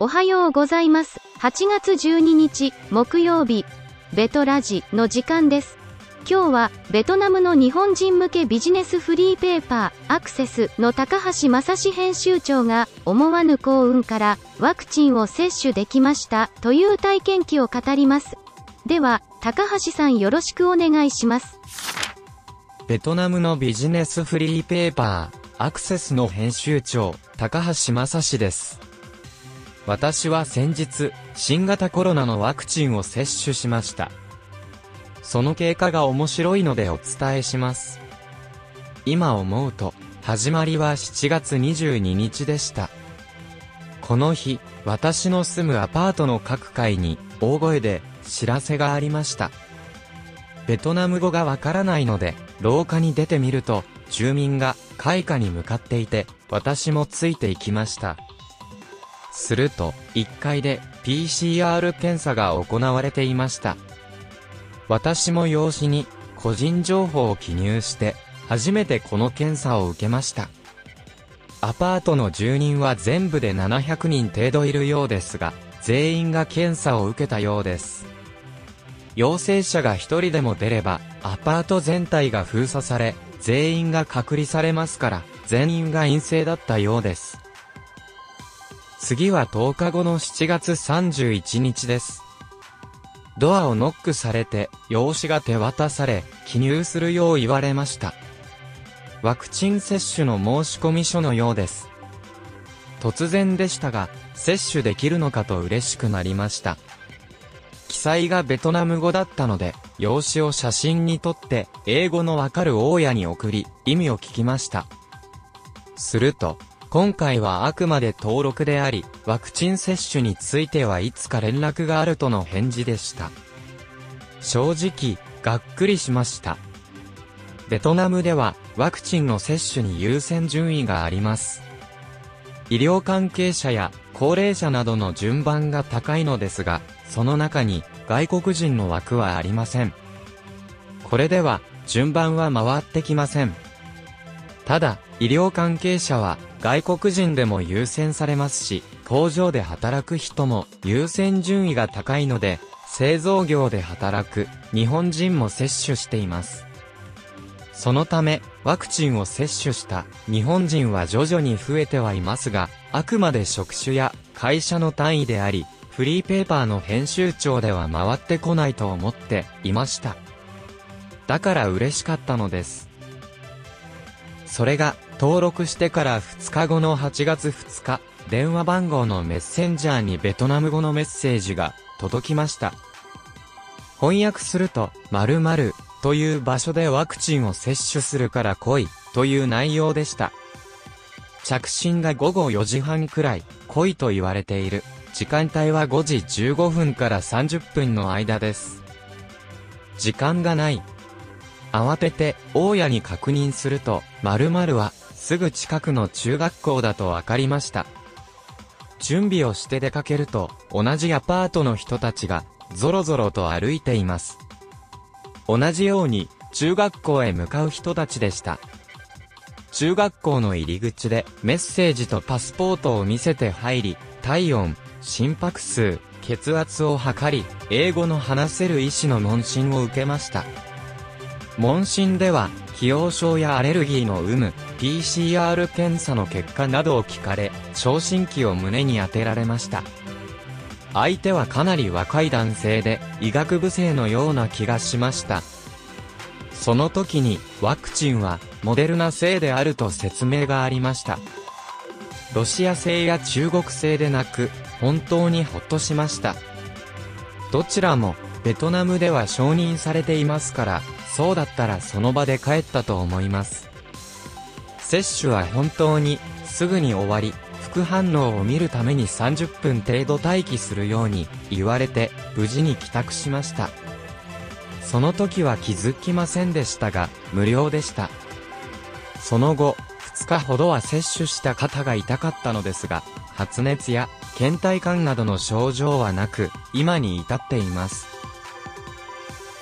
おはようございます。8月12日、木曜日、ベトラジの時間です。今日は、ベトナムの日本人向けビジネスフリーペーパー、アクセスの高橋正史編集長が、思わぬ幸運から、ワクチンを接種できました、という体験記を語ります。では、高橋さんよろしくお願いします。ベトナムのビジネスフリーペーパー、アクセスの編集長、高橋正史です。私は先日、新型コロナのワクチンを接種しました。その経過が面白いのでお伝えします。今思うと、始まりは7月22日でした。この日、私の住むアパートの各階に、大声で、知らせがありました。ベトナム語がわからないので、廊下に出てみると、住民が開花に向かっていて、私もついていきました。すると、1階で PCR 検査が行われていました。私も用紙に個人情報を記入して、初めてこの検査を受けました。アパートの住人は全部で700人程度いるようですが、全員が検査を受けたようです。陽性者が一人でも出れば、アパート全体が封鎖され、全員が隔離されますから、全員が陰性だったようです。次は10日後の7月31日です。ドアをノックされて、用紙が手渡され、記入するよう言われました。ワクチン接種の申込書のようです。突然でしたが、接種できるのかと嬉しくなりました。記載がベトナム語だったので、用紙を写真に撮って、英語のわかる大家に送り、意味を聞きました。すると、今回はあくまで登録であり、ワクチン接種についてはいつか連絡があるとの返事でした。正直、がっくりしました。ベトナムでは、ワクチンの接種に優先順位があります。医療関係者や高齢者などの順番が高いのですが、その中に外国人の枠はありません。これでは順番は回ってきません。ただ、医療関係者は外国人でも優先されますし、工場で働く人も優先順位が高いので、製造業で働く日本人も接種しています。そのため、ワクチンを接種した日本人は徐々に増えてはいますが、あくまで職種や会社の単位であり、フリーペーパーの編集長では回ってこないと思っていました。だから嬉しかったのです。それが、登録してから2日後の8月2日、電話番号のメッセンジャーにベトナム語のメッセージが届きました。翻訳すると、〇〇という場所でワクチンを接種するから来いという内容でした。着信が午後4時半くらい来いと言われている。時間帯は5時15分から30分の間です。時間がない。慌てて、大家に確認すると、〇〇は、すぐ近くの中学校だと分かりました。準備をして出かけると、同じアパートの人たちが、ぞろぞろと歩いています。同じように、中学校へ向かう人たちでした。中学校の入り口で、メッセージとパスポートを見せて入り、体温、心拍数、血圧を測り、英語の話せる医師の問診を受けました。問診では、既往症やアレルギーの有無、PCR 検査の結果などを聞かれ、聴診器を胸に当てられました。相手はかなり若い男性で、医学部生のような気がしました。その時に、ワクチンは、モデルナ製であると説明がありました。ロシア製や中国製でなく、本当にほっとしました。どちらも、ベトナムでは承認されていますから、そうだったらその場で帰ったと思います。接種は本当に、すぐに終わり、副反応を見るために30分程度待機するように言われて、無事に帰宅しました。その時は気づきませんでしたが、無料でした。その後、2日ほどは接種した肩が痛かったのですが、発熱や倦怠感などの症状はなく、今に至っています。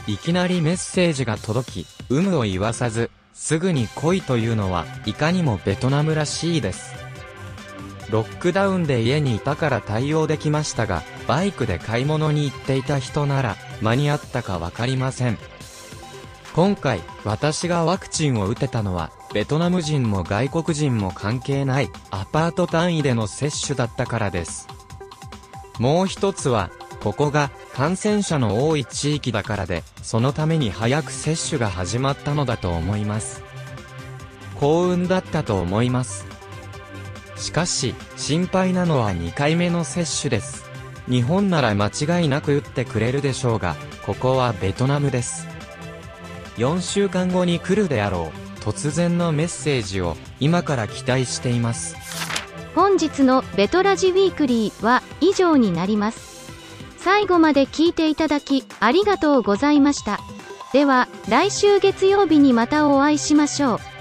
いきなりメッセージが届き、有無を言わさず、すぐに来いというのは、いかにもベトナムらしいです。ロックダウンで家にいたから対応できましたが、バイクで買い物に行っていた人なら、間に合ったかわかりません。今回、私がワクチンを打てたのは、ベトナム人も外国人も関係ない、アパート単位での接種だったからです。もう一つは、ここが感染者の多い地域だからで、そのために早く接種が始まったのだと思います。幸運だったと思います。しかし、心配なのは2回目の接種です。日本なら間違いなく打ってくれるでしょうが、ここはベトナムです。4週間後に来るであろう、突然のメッセージを今から期待しています。本日のベトラジウィークリーは以上になります。最後まで聞いていただきありがとうございました。では、来週月曜日にまたお会いしましょう。